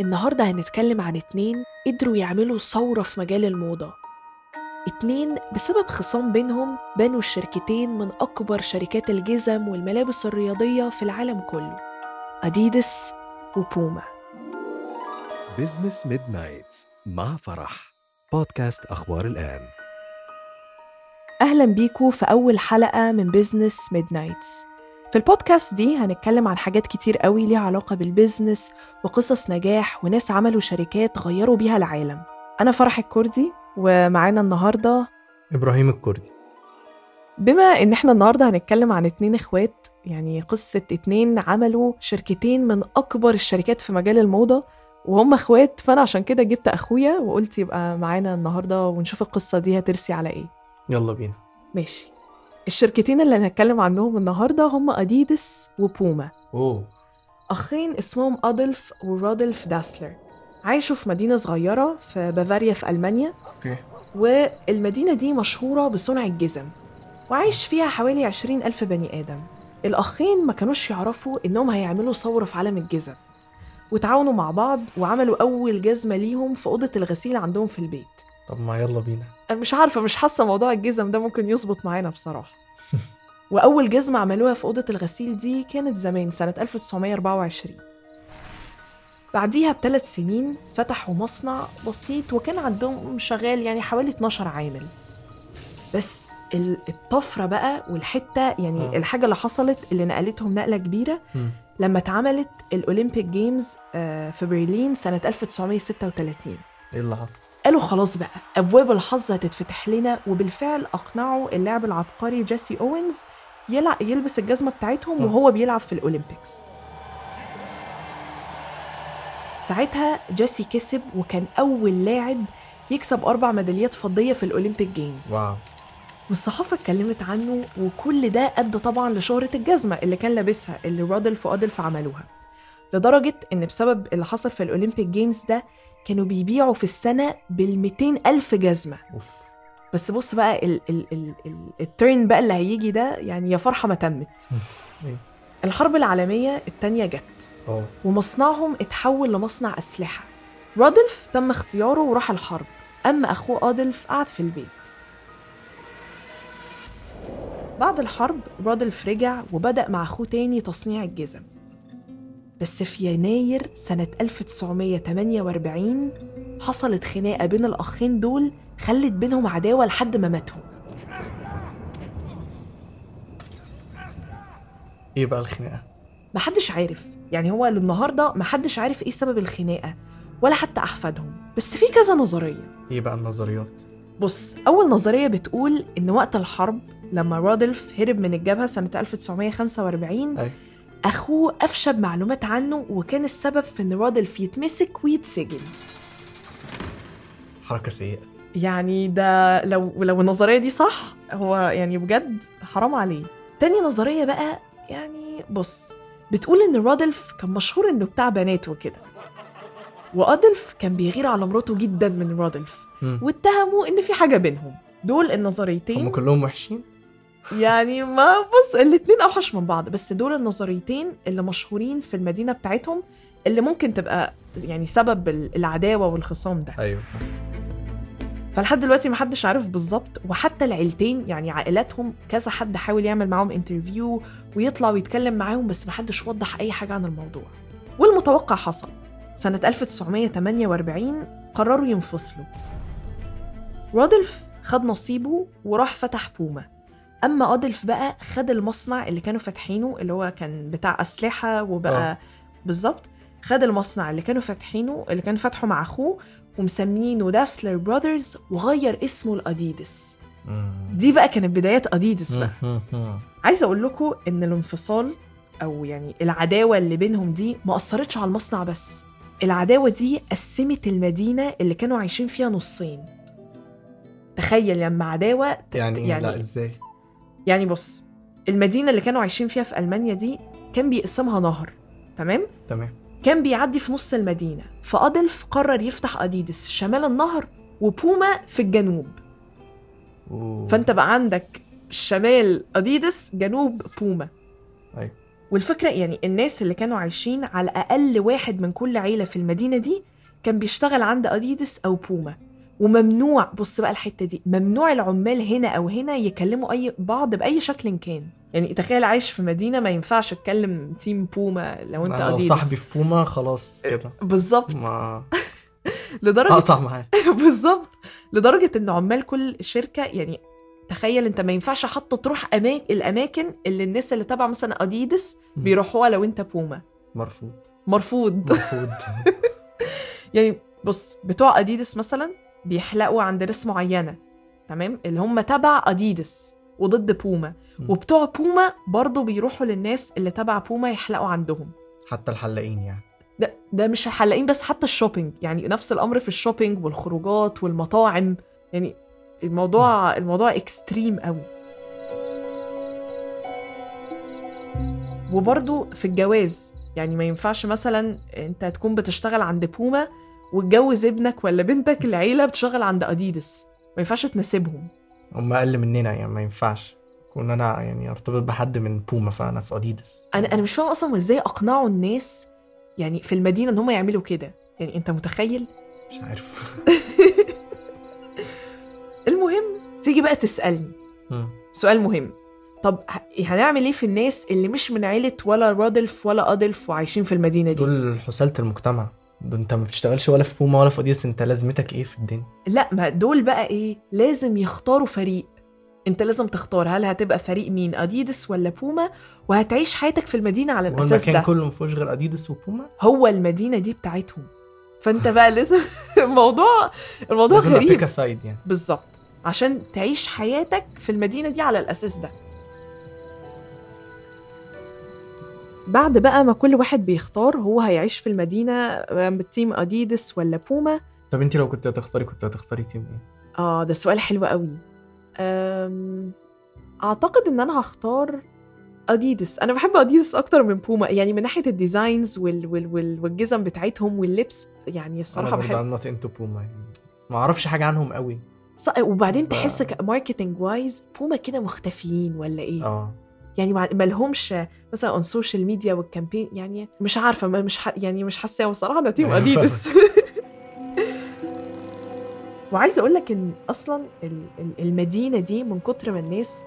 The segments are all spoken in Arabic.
النهاردة هنتكلم عن اتنين قدروا يعملوا ثورة في مجال الموضة. اتنين بسبب خصام بينهم بنوا الشركتين من أكبر شركات الجزم والملابس الرياضية في العالم كله أديدس وبوما. Business Midnights مع فرح. بودكاست أخبار الآن. أهلا بيكم في أول حلقة من Business Midnights في البودكاست دي هنتكلم عن حاجات كتير قوي ليها علاقة بالبيزنس وقصص نجاح وناس عملوا شركات غيروا بيها العالم. أنا فرح الكردي ومعانا النهاردة إبراهيم الكردي. بما إن إحنا النهاردة هنتكلم عن اتنين إخوات يعني قصة اتنين عملوا شركتين من أكبر الشركات في مجال الموضة وهم إخوات فأنا عشان كده جبت أخويا وقلت يبقى معانا النهاردة ونشوف القصة دي هترسي على إيه. يلا بينا. ماشي. الشركتين اللي هنتكلم عنهم النهاردة هم أديدس وبوما أوه. أخين اسمهم أدولف ورودولف داسلر. عايشوا في مدينة صغيرة في بافاريا في ألمانيا. أوكي. والمدينة دي مشهورة بصنع الجزم وعايش فيها حوالي عشرين ألف بني آدم. الأخين ما كانوش يعرفوا إنهم هيعملوا ثورة في عالم الجزم وتعاونوا مع بعض وعملوا أول جزمة ليهم في أوضة الغسيل عندهم في البيت. طب ما يلا بينا. أنا مش عارفة مش حاسة موضوع الجزم ده ممكن يظبط معانا بصراحة. وأول جزمة عملوها في أوضة الغسيل دي كانت زمان سنة 1924 بعديها بثلاث سنين فتحوا مصنع بسيط وكان عندهم شغال يعني حوالي 12 عامل. بس ال- الطفرة بقى والحتة يعني آه. الحاجة اللي حصلت اللي نقلتهم نقلة كبيرة مم. لما اتعملت الأولمبيك جيمز آه، في برلين سنة 1936 إيه اللي حصل؟ قالوا خلاص بقى أبواب الحظ هتتفتح لنا وبالفعل أقنعوا اللاعب العبقري جيسي أوينز يلع... يلبس الجزمة بتاعتهم آه. وهو بيلعب في ال Olympics. ساعتها جيسي كسب وكان أول لاعب يكسب أربع ميداليات فضية في ال Olympic Games. واو. والصحافة اتكلمت عنه وكل ده أدى طبعا لشهرة الجزمة اللي كان لابسها اللي رودلف وادلف عملوها. لدرجة إن بسبب اللي حصل في ال Olympic Games ده كانوا بيبيعوا في السنة بال ألف جزمة. أوف. بس بص بقى ال ال ال ال ال turn بقى اللي هيجي ده يعني يا فرحة ما تمت. إيه؟ الحرب العالمية التانية جت. آه. ومصنعهم اتحول لمصنع أسلحة. رودلف تم اختياره وراح الحرب. أما أخوه ادلف قعد في البيت. بعد الحرب رودلف رجع وبدأ مع أخوه تاني تصنيع الجزم. بس في يناير سنة 1948 حصلت خناقة بين الأخين دول خلت بينهم عداوة لحد ما ماتوا. إيه بقى الخناقة؟ محدش عارف. يعني هو للنهاردة محدش عارف إيه سبب الخناقة ولا حتى أحفادهم. بس في كذا نظرية. إيه بقى النظريات؟ بص أول نظرية بتقول إن وقت الحرب لما رودلف هرب من الجبهة سنة 1945 أي. أخوه أفشى بمعلومات عنه وكان السبب في إن رودلف يتمسك ويتسجن. حركة سيئة. يعني ده لو لو النظرية دي صح هو يعني بجد حرام عليه. تاني نظرية بقى يعني بص بتقول إن رودلف كان مشهور إنه بتاع بنات وكده. وأدلف كان بيغير على مراته جدا من رودلف مم. واتهموا إن في حاجة بينهم. دول هم النظريتين كلهم وحشين؟ يعني ما بص الاتنين أوحش من بعض بس دول النظريتين اللي مشهورين في المدينة بتاعتهم اللي ممكن تبقى يعني سبب ال- العداوة والخصام ده. أيوه. فلحد دلوقتي محدش عارف بالظبط وحتى العيلتين يعني عائلاتهم كذا حد حاول يعمل معاهم انترفيو ويطلع ويتكلم معاهم بس محدش وضح أي حاجة عن الموضوع. والمتوقع حصل. سنة 1948 قرروا ينفصلوا. رودلف خد نصيبه وراح فتح بوما أما ادلف بقى خد المصنع اللي كانوا فاتحينه اللي هو كان بتاع أسلحة وبقى آه. بالظبط خد المصنع اللي كانوا فاتحينه اللي كان فاتحه مع أخوه ومسمينه داسلر براذرز وغير اسمه لاديدس. دي بقى كانت بدايات أديدس بقى. عايزه أقول لكم إن الانفصال أو يعني العداوة اللي بينهم دي ما أثرتش على المصنع بس العداوة دي قسمت المدينة اللي كانوا عايشين فيها نصين تخيل لما عداوة يعني, يعني لا إزاي يعني بص المدينة اللي كانوا عايشين فيها في ألمانيا دي كان بيقسمها نهر تمام؟ تمام. كان بيعدي في نص المدينة فأدلف قرر يفتح أديدس شمال النهر وبوما في الجنوب. أوه. فأنت بقى عندك شمال أديدس جنوب بوما. أيوة. والفكرة يعني الناس اللي كانوا عايشين على الاقل واحد من كل عيلة في المدينة دي كان بيشتغل عند أديدس أو بوما. وممنوع بص بقى الحتة دي ممنوع العمال هنا أو هنا يكلموا أي بعض بأي شكل كان. يعني تخيل عايش في مدينة ما ينفعش تكلم تيم بوما لو أنت أنا لو صاحبي في بوما خلاص كده. بالظبط. ما لدرجة أقطع معاه بالظبط. لدرجة إن عمال كل شركة يعني تخيل أنت ما ينفعش حتى تروح أماك... الأماكن اللي الناس اللي تبع مثلا أديدس بيروحوها لو أنت بوما مرفوض. مرفوض. مرفوض. يعني بص بتوع أديدس مثلا بيحلقوا عند ناس معينة تمام؟ اللي هم تبع اديدس وضد بوما. وبتوع بوما برضو بيروحوا للناس اللي تبع بوما يحلقوا عندهم. حتى الحلاقين يعني. ده ده مش الحلاقين بس حتى ال shopping يعني نفس الأمر في ال shopping والخروجات والمطاعم. يعني الموضوع الموضوع extreme قوي. وبرضو في الجواز يعني ما ينفعش مثلا أنت تكون بتشتغل عند بوما وتجوز ابنك ولا بنتك العيلة بتشتغل عند اديدس ما ينفعش تناسبهم. هم أقل مننا يعني ما ينفعش. كون أنا يعني ارتبط بحد من بوما فأنا في اديدس أنا أنا مش فاهم أصلا إزاي أقنعوا الناس يعني في المدينة إن هم يعملوا كده. يعني أنت متخيل؟ مش عارف. المهم تيجي بقى تسألني. مم. سؤال مهم. طب هنعمل إيه في الناس اللي مش من عيلة ولا رادلف ولا أدلف وعايشين في المدينة دي؟ دول حسالة المجتمع. انت ما بتشتغلش ولا في بوما ولا في اديدس انت لازمتك إيه في الدنيا؟ لا ما دول بقى إيه لازم يختاروا فريق. انت لازم تختار هل هتبقى فريق مين أديدس ولا بوما؟ وهتعيش حياتك في المدينة على الأساس المكان ده. كله ما فيهوش غير أديدس وبوما؟ هو المدينة دي بتاعتهم. فانت بقى لازم الموضوع الموضوع لازم غريب. سايد يعني. بالظبط. عشان تعيش حياتك في المدينة دي على الأساس ده. بعد بقى ما كل واحد بيختار هو هيعيش في المدينة بتيم أديدس ولا بوما طب انت لو كنت هتختاري كنت هتختاري team إيه؟ آه ده سؤال حلو قوي. أم... أعتقد إن أنا هختار أديدس أنا بحب أديدس أكتر من بوما يعني من ناحية ال designs وال... وال... وال... والجزم بتاعتهم واللبس يعني الصراحة أنا بحب. I'm not into بوما يعني. ما أعرفش حاجة عنهم قوي. ص- وبعدين ب- تحس ك marketing wise بوما كده مختفيين ولا إيه؟ آه. يعني ما لهمش مثلا on social media وال campaign يعني مش عارفة مش ح... يعني مش حاسة بصراحه أنا team أيوة اديدس وعايزة أقول لك إن أصلا ال- ال- المدينة دي من كتر ما الناس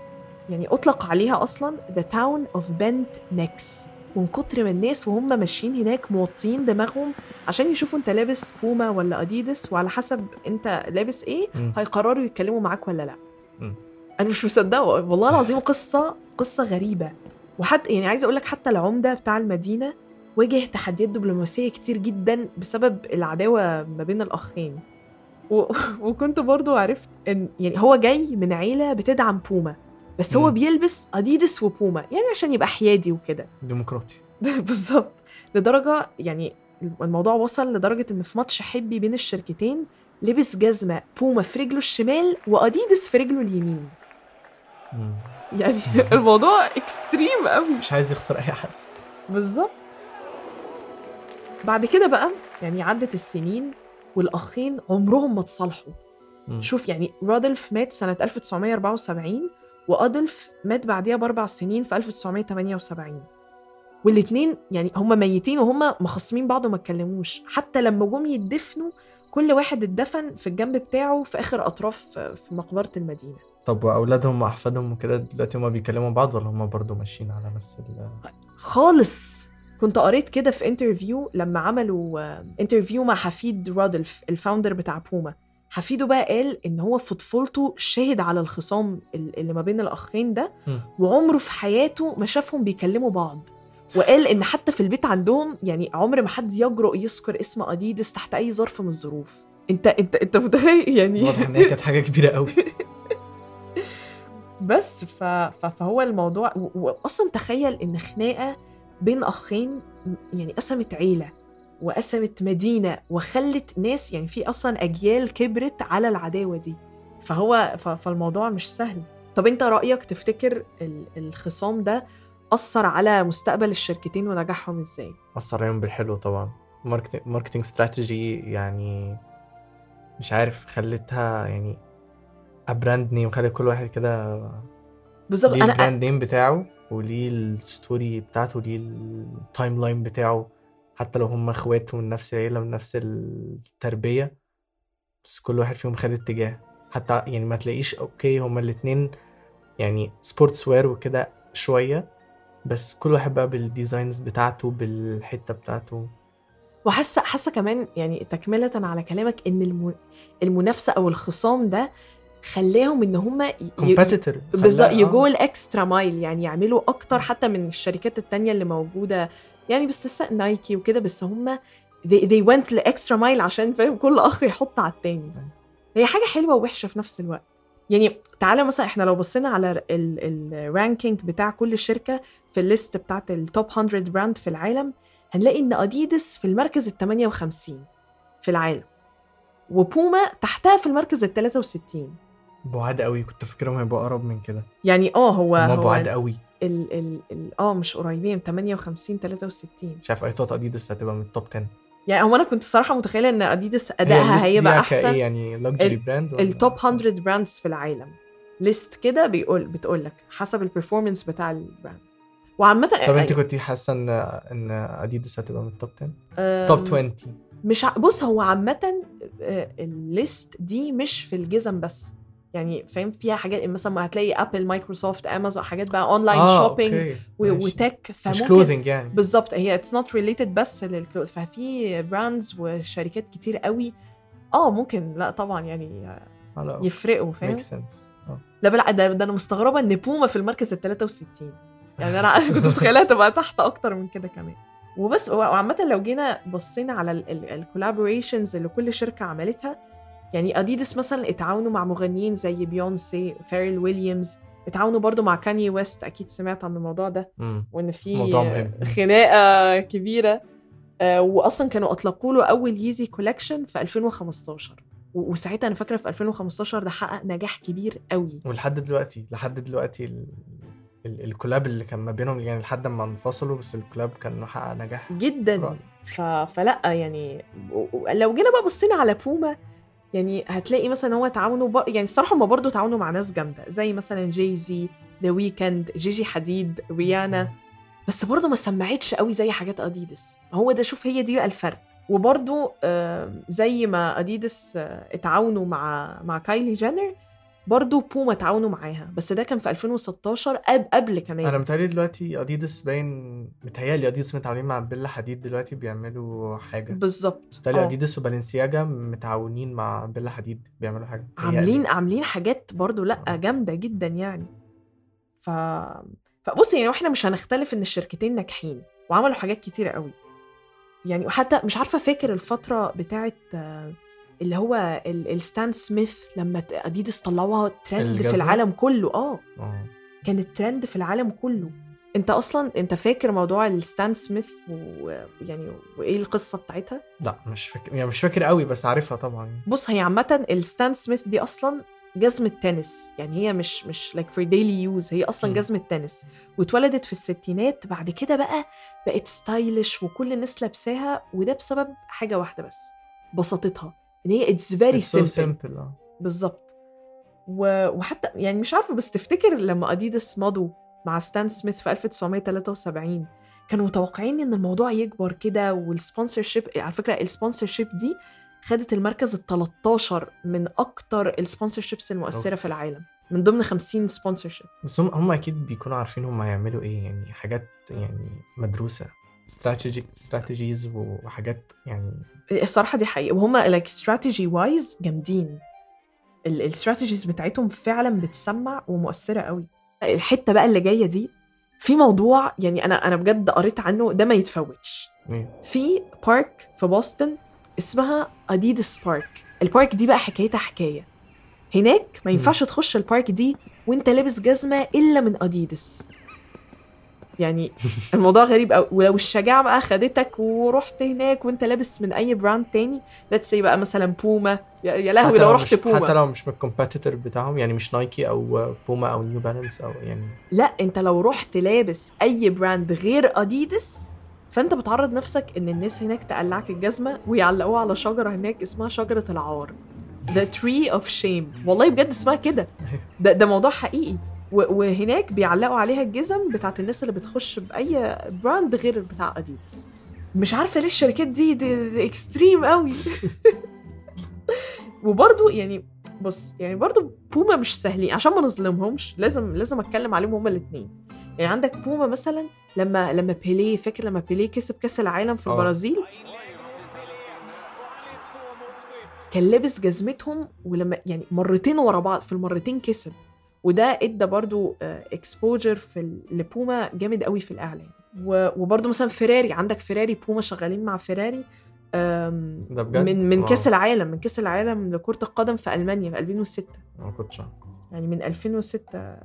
يعني أطلق عليها أصلا the town of bent necks من كتر ما الناس وهم ماشيين هناك موطين دماغهم عشان يشوفوا أنت لابس بوما ولا اديدس وعلى حسب أنت لابس إيه. هيقرروا يتكلموا معاك ولا لأ. أنا مش مصدقة والله العظيم قصة قصة غريبة. وحتى يعني عايزة أقول لك حتى العمدة بتاع المدينة واجه تحديات دبلوماسية كتير جدا بسبب العداوة ما بين الأخين. و... وكنت برضو عرفت إن يعني هو جاي من عيلة بتدعم بوما بس هو مم. بيلبس أديدس وبوما يعني عشان يبقى حيادي وكده. ديمقراطي. بالظبط. لدرجة يعني الموضوع وصل لدرجة إن في ماتش حبي بين الشركتين لبس جزمة بوما في رجله الشمال وأديدس في رجله اليمين. يعني الموضوع extreme قوي مش عايز يخسر أي حد. بالظبط. بعد كده بقى يعني عدت السنين والأخين عمرهم ما اتصالحوا. مم. شوف يعني رادلف مات سنة 1974 وأدلف مات بعديها بأربع سنين في 1978 والاتنين يعني هما ميتين وهما مخصمين بعض وما اتكلموش. حتى لما جم يدفنوا كل واحد اتدفن في الجنب بتاعه في آخر أطراف في مقبرة المدينة. طب وأولادهم وأحفادهم وكده دلوقتي هما بيكلموا بعض ولا هما برضه ماشيين على نفس ال خالص. كنت قريت كده في interview لما عملوا آه، interview مع حفيد رادلف ال founder بتاع بوما حفيده بقى قال إن هو في طفولته شهد على الخصام ال- اللي ما بين الأخين ده. وعمره في حياته ما شافهم بيكلموا بعض. وقال إن حتى في البيت عندهم يعني عمر ما حد يجرؤ يذكر اسم أديداس تحت أي ظرف من الظروف. انت انت أنت متخيل؟ يعني واضح إن هي كانت حاجة كبيرة قوي بس ف... فهو الموضوع. واصلا تخيل إن خناقة بين أخين يعني قسمت عيلة وقسمت مدينة وخلت ناس يعني في أصلا أجيال كبرت على العداوة دي. فهو ف... فالموضوع مش سهل. طب أنت رأيك تفتكر ال... الخصام ده أثر على مستقبل الشركتين ونجاحهم إزاي؟ أثر عليهم بالحلو طبعا. marketing marketing strategy يعني مش عارف خلتها يعني brand name خلت كل واحد كده بالظبط ليه أنا ال brand name بتاعه وليه ال story بتاعته ليه ال timeline بتاعه. حتى لو هم اخوات من نفس العيلة من نفس التربية بس كل واحد فيهم خد اتجاه. حتى يعني ما تلاقيش okay هما الاتنين يعني sportswear وكده شوية بس كل واحد بقى بال designs بتاعته بالحتة بتاعته. وحاسة حاسة كمان يعني تكملة على كلامك إن الم... المنافسة أو الخصام ده خلاهم إن هم competitor بالظبط يجوا ال extra mile يعني يعملوا أكتر حتى من الشركات التانية اللي موجودة. يعني باستثناء نايكي وكده بس هم they, they went the extra mile عشان فاهم كل أخ يحط على التاني. هي حاجة حلوة ووحشة في نفس الوقت. يعني تعالى مثلا إحنا لو بصينا على ال ranking بتاع كل شركة في ال list بتاعت ال top 100 brand في العالم هنلاقي إن اديداس في المركز ال 58 في العالم وبوما تحتها في المركز ال 63 بعاد قوي كنت فاكرهم هيبقوا أقرب من كده. يعني آه هو هو بعاد قوي. ال ال ال آه مش قريبين 58 63 مش عارف I thought أديداس هتبقى من ال top 10 يعني هو أنا كنت صراحة متخيلة إن أديداس أدائها هيبقى أحسن. يعني luxury brand ال top 100 brands في العالم. list كده بيقول بتقول لك حسب ال performance بتاع ال brand وعامة طب أنت كنت حاسة إن إن أديداس هتبقى من ال top 10 أم، top 20 مش ع... بص هو عامة آه، ال list دي مش في الجزم بس. يعني فاهم فيها حاجات مثلا ما هتلاقي ابل مايكروسوفت امازون حاجات بقى اونلاين آه، shopping. و tech مش فممكن clothing يعني. بالظبط هي it's not related بس لل clothes ففي brands وشركات كتير قوي. آه ممكن لا طبعا يعني آه، يفرقوا فاهم؟ make sense لا بالعكس ده, ده أنا مستغربة إن بوما في المركز ال 63 يعني أنا كنت متخيلها تبقى تحت أكتر من كده كمان. وبس وعامة لو جينا بصينا على ال collaborations اللي كل شركة عملتها يعني اديداس مثلا اتعاونوا مع مغنيين زي بيونسي فيرل ويليامز اتعاونوا برضو مع كاني ويست أكيد سمعت عن الموضوع ده وإن في. خناقة كبيرة. آه، واصلا كانوا أطلقوا له أول ييزي collection في 2015 و- وساعتها أنا فاكرة في 2015 ده حقق نجاح كبير قوي. ولحد دلوقتي لحد دلوقتي ال... ال... ال collab اللي كان ما بينهم يعني لحد ما انفصلوا بس ال collab كان محقق نجاح جدا. ف... فلا يعني لو جينا بقى بصينا على بوما يعني هتلاقي مثلا هو تعاونوا ب... يعني الصراحة هم برضه تعاونوا مع ناس جامدة زي مثلا جاي زي ذا ويكند جيجي حديد ريانا. بس برضه ما سمعتش قوي زي حاجات اديدس هو ده شوف هي دي بقى الفرق. وبرضه زي ما اديدس آه، اتعاونوا مع مع كايلي جينر برضه بوما تعاونوا معاها بس ده كان في 2016 قبل قبل كمان. أنا متهيألي دلوقتي أديدس باين متهيألي أديدس متعاونين مع بيلا حديد دلوقتي بيعملوا حاجة. بالظبط. متهيألي آه. أديدس وبالنسياجا متعاونين مع بيلا حديد بيعملوا حاجة. عاملين عاملين حاجات برضو لأ جامدة جدا يعني. ف فبص يعني إحنا مش هنختلف إن الشركتين ناجحين وعملوا حاجات كتيرة قوي. يعني وحتى مش عارفة فاكر الفترة بتاعت آه، اللي هو ال- الستان سميث لما اديدس طلعوها ترند في؟ العالم كله. آه. آه. كانت ترند في العالم كله. انت أصلا انت فاكر موضوع الستان سميث ويعني وايه القصة بتاعتها؟ لا مش فاكر يعني مش فاكر قوي بس عارفها طبعا. بص هي عامة الستان سميث دي أصلا جزمة تنس. يعني هي مش مش like for daily use هي أصلا مم. جزمة تنس. واتولدت في الستينات. بعد كده بقى بقت stylish وكل الناس لابساها وده بسبب حاجة واحدة بس بساطتها. هي very It's so simple. simple آه. بالظبط و- وحتى يعني مش عارفة بس تفتكر لما أديداس مضوا مع ستان سميث في 1973 كانوا متوقعين إن الموضوع يكبر كده وال sponsorship على فكرة ال sponsorship دي خدت المركز ال 13 من أكتر ال sponsorships المؤثرة of. في العالم من ضمن 50 سبونسرشيب بس هم هم أكيد بيكونوا عارفين هم هيعملوا إيه يعني حاجات يعني مدروسة. strategy strategies وحاجات يعني. الصراحة دي حقيقة. وهم like strategy wise جامدين. ال strategies بتاعتهم فعلا بتسمع ومؤثرة قوي. الحتة بقى اللي جاية دي في موضوع يعني أنا أنا بجد قريت عنه ده ما يتفوتش. في park في Boston اسمها اديداس park ال park دي بقى حكايتها حكاية. هناك ما ينفعش تخش ال park دي وانت لابس جزمة إلا من اديداس يعني الموضوع غريب قوي ولو الشجاعة بقى خدتك ورحت هناك وانت لابس من أي brand تاني let's say بقى مثلا بوما يا لهوي لو رحت بوما حتى لو مش من ال competitor بتاعهم يعني مش نايكي أو بوما أو نيو بالانس أو يعني لا انت لو رحت لابس أي brand غير اديداس فانت بتعرض نفسك إن الناس هناك تقلعك الجزمة ويعلقوها على شجرة هناك اسمها شجرة العار. The Tree of Shame. والله بجد اسمها كده. ده ده موضوع حقيقي. وهناك بيعلقوا عليها الجزم بتاعت الناس اللي بتخش بأي brand غير بتاع اديداس مش عارفة ليه الشركات دي, دي, دي extreme قوي وبرضو يعني بص يعني برضو بوما مش سهلين عشان ما نظلمهمش لازم لازم أتكلم عليهم هما الاثنين يعني عندك بوما مثلا لما لما بيليه فاكر لما بيليه كسب كأس العالم في آه. البرازيل؟ كان لابس جزمتهم ولما يعني مرتين ورا بعض في المرتين كسب. وده ادى برضو exposure في ال- لبوما جامد قوي في الاعلام و- وبرضو مثلا فيراري عندك فيراري بوما شغالين مع فيراري ده بجد؟ من من. كأس العالم من كأس العالم لكرة القدم في ألمانيا في 2006 ما كنتش. يعني من 2006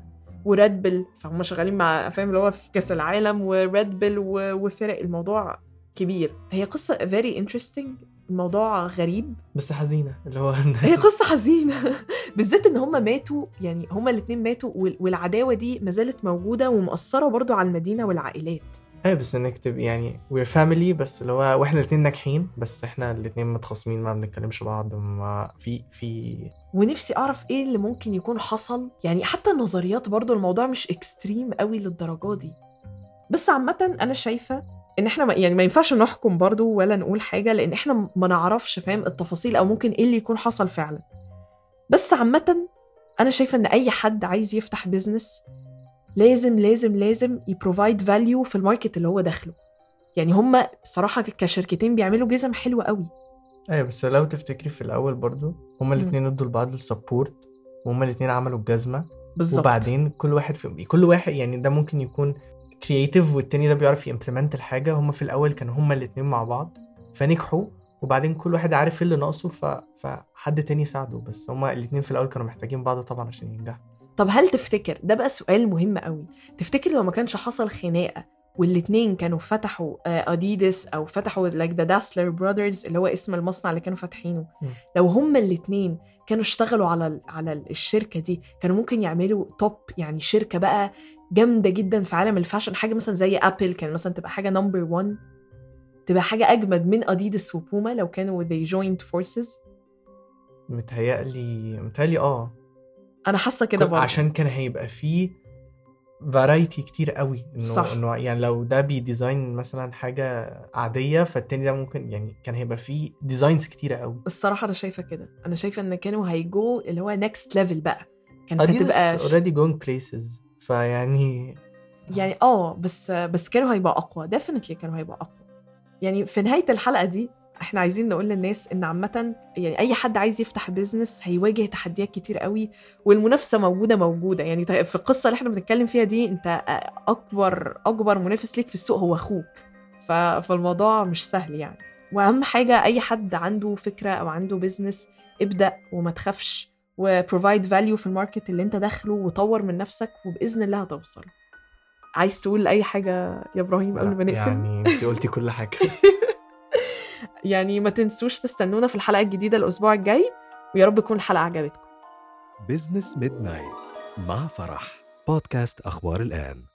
وريد بيل فهم شغالين مع فاهم اللي هو في كأس العالم وريد بيل و- وفرق الموضوع كبير. هي قصة very interesting الموضوع غريب. بس حزينة اللي هو هي قصة حزينة. بالذات إن هم ماتوا يعني هم الاتنين ماتوا وال- والعداوة دي ما زالت موجودة ومأثرة برضو على المدينة والعائلات. إيه بس إنك تبقى يعني we're family بس اللي هو وإحنا الاتنين ناجحين بس إحنا الاتنين متخاصمين ما بنتكلمش بعض ما في في ونفسي أعرف إيه اللي ممكن يكون حصل. يعني حتى النظريات برضو الموضوع مش extreme قوي للدرجة دي. بس عامة أنا شايفة إن إحنا ما يعني ما ينفعش نحكم برضو ولا نقول حاجة لأن إحنا ما نعرفش فاهم التفاصيل أو ممكن إيه اللي يكون حصل فعلا. بس عامة أنا شايفة إن أي حد عايز يفتح business لازم لازم لازم ي provide value في ال market اللي هو داخله. يعني هم بصراحه كشركتين بيعملوا جزم حلوة قوي. إيه بس لو تفتكري في الأول برضو هما الاتنين ادوا لبعض ال support وهما الاتنين عملوا الجزمة. بالظبط. وبعدين كل واحد في كل واحد يعني ده ممكن يكون creative والتاني ده بيعرف ي implement الحاجة. هما في الأول كانوا هما الاتنين مع بعض فنجحوا. وبعدين كل واحد عارف إيه اللي ناقصه ف... فحد تاني ساعده بس هما الاتنين في الأول كانوا محتاجين بعض طبعا عشان ينجحوا. طب هل تفتكر ده بقى سؤال مهم قوي تفتكر لو ما كانش حصل خناقة والاتنين كانوا فتحوا آه، اديداس أو فتحوا like the Dassler Brothers اللي هو اسم المصنع اللي كانوا فاتحينه. لو هما الاتنين كانوا اشتغلوا على ال- على ال- الشركة دي كانوا ممكن يعملوا top يعني شركة بقى جامدة جدا في عالم ال fashion حاجة مثلا زي ابل كان مثلا تبقى حاجة number 1 تبقى حاجة أجمد من اديداس وبوما لو كانوا they joined forces. متهيألي متهيألي آه. أنا حاسة كده برضه. عشان كان هيبقى فيه variety كتير قوي. إنه صح. إنه يعني لو ده بي design مثلا حاجة عادية فالتاني ده ممكن يعني كان هيبقى فيه designs كتيره قوي. الصراحة أنا شايفة كده. أنا شايفة إن كانوا هيجو اللي هو next level بقى. كانت هتبقى already going places. فيعني يعني آه بس بس كانوا هيبقى أقوى. definitely كانوا هيبقى أقوى. يعني في نهاية الحلقة دي إحنا عايزين نقول للناس إن عامة يعني أي حد عايز يفتح business هيواجه تحديات كتير قوي والمنافسة موجودة موجودة. يعني ط- في القصة اللي إحنا بنتكلم فيها دي أنت أكبر أكبر منافس ليك في السوق هو أخوك. فالموضوع مش سهل يعني. وأهم حاجة أي حد عنده فكرة أو عنده business ابدأ وما تخافش و provide value في ال market اللي أنت داخله وطور من نفسك وبإذن الله هتوصل. عايز تقول أي حاجة يا إبراهيم قبل ما نقفل؟ يعني انت قلتي كل حاجة. يعني ما تنسوش تستنونا في الحلقة الجديدة الأسبوع الجاي ويا رب تكون الحلقة عجبتكم. Business Midnights مع فرح. بودكاست أخبار الآن.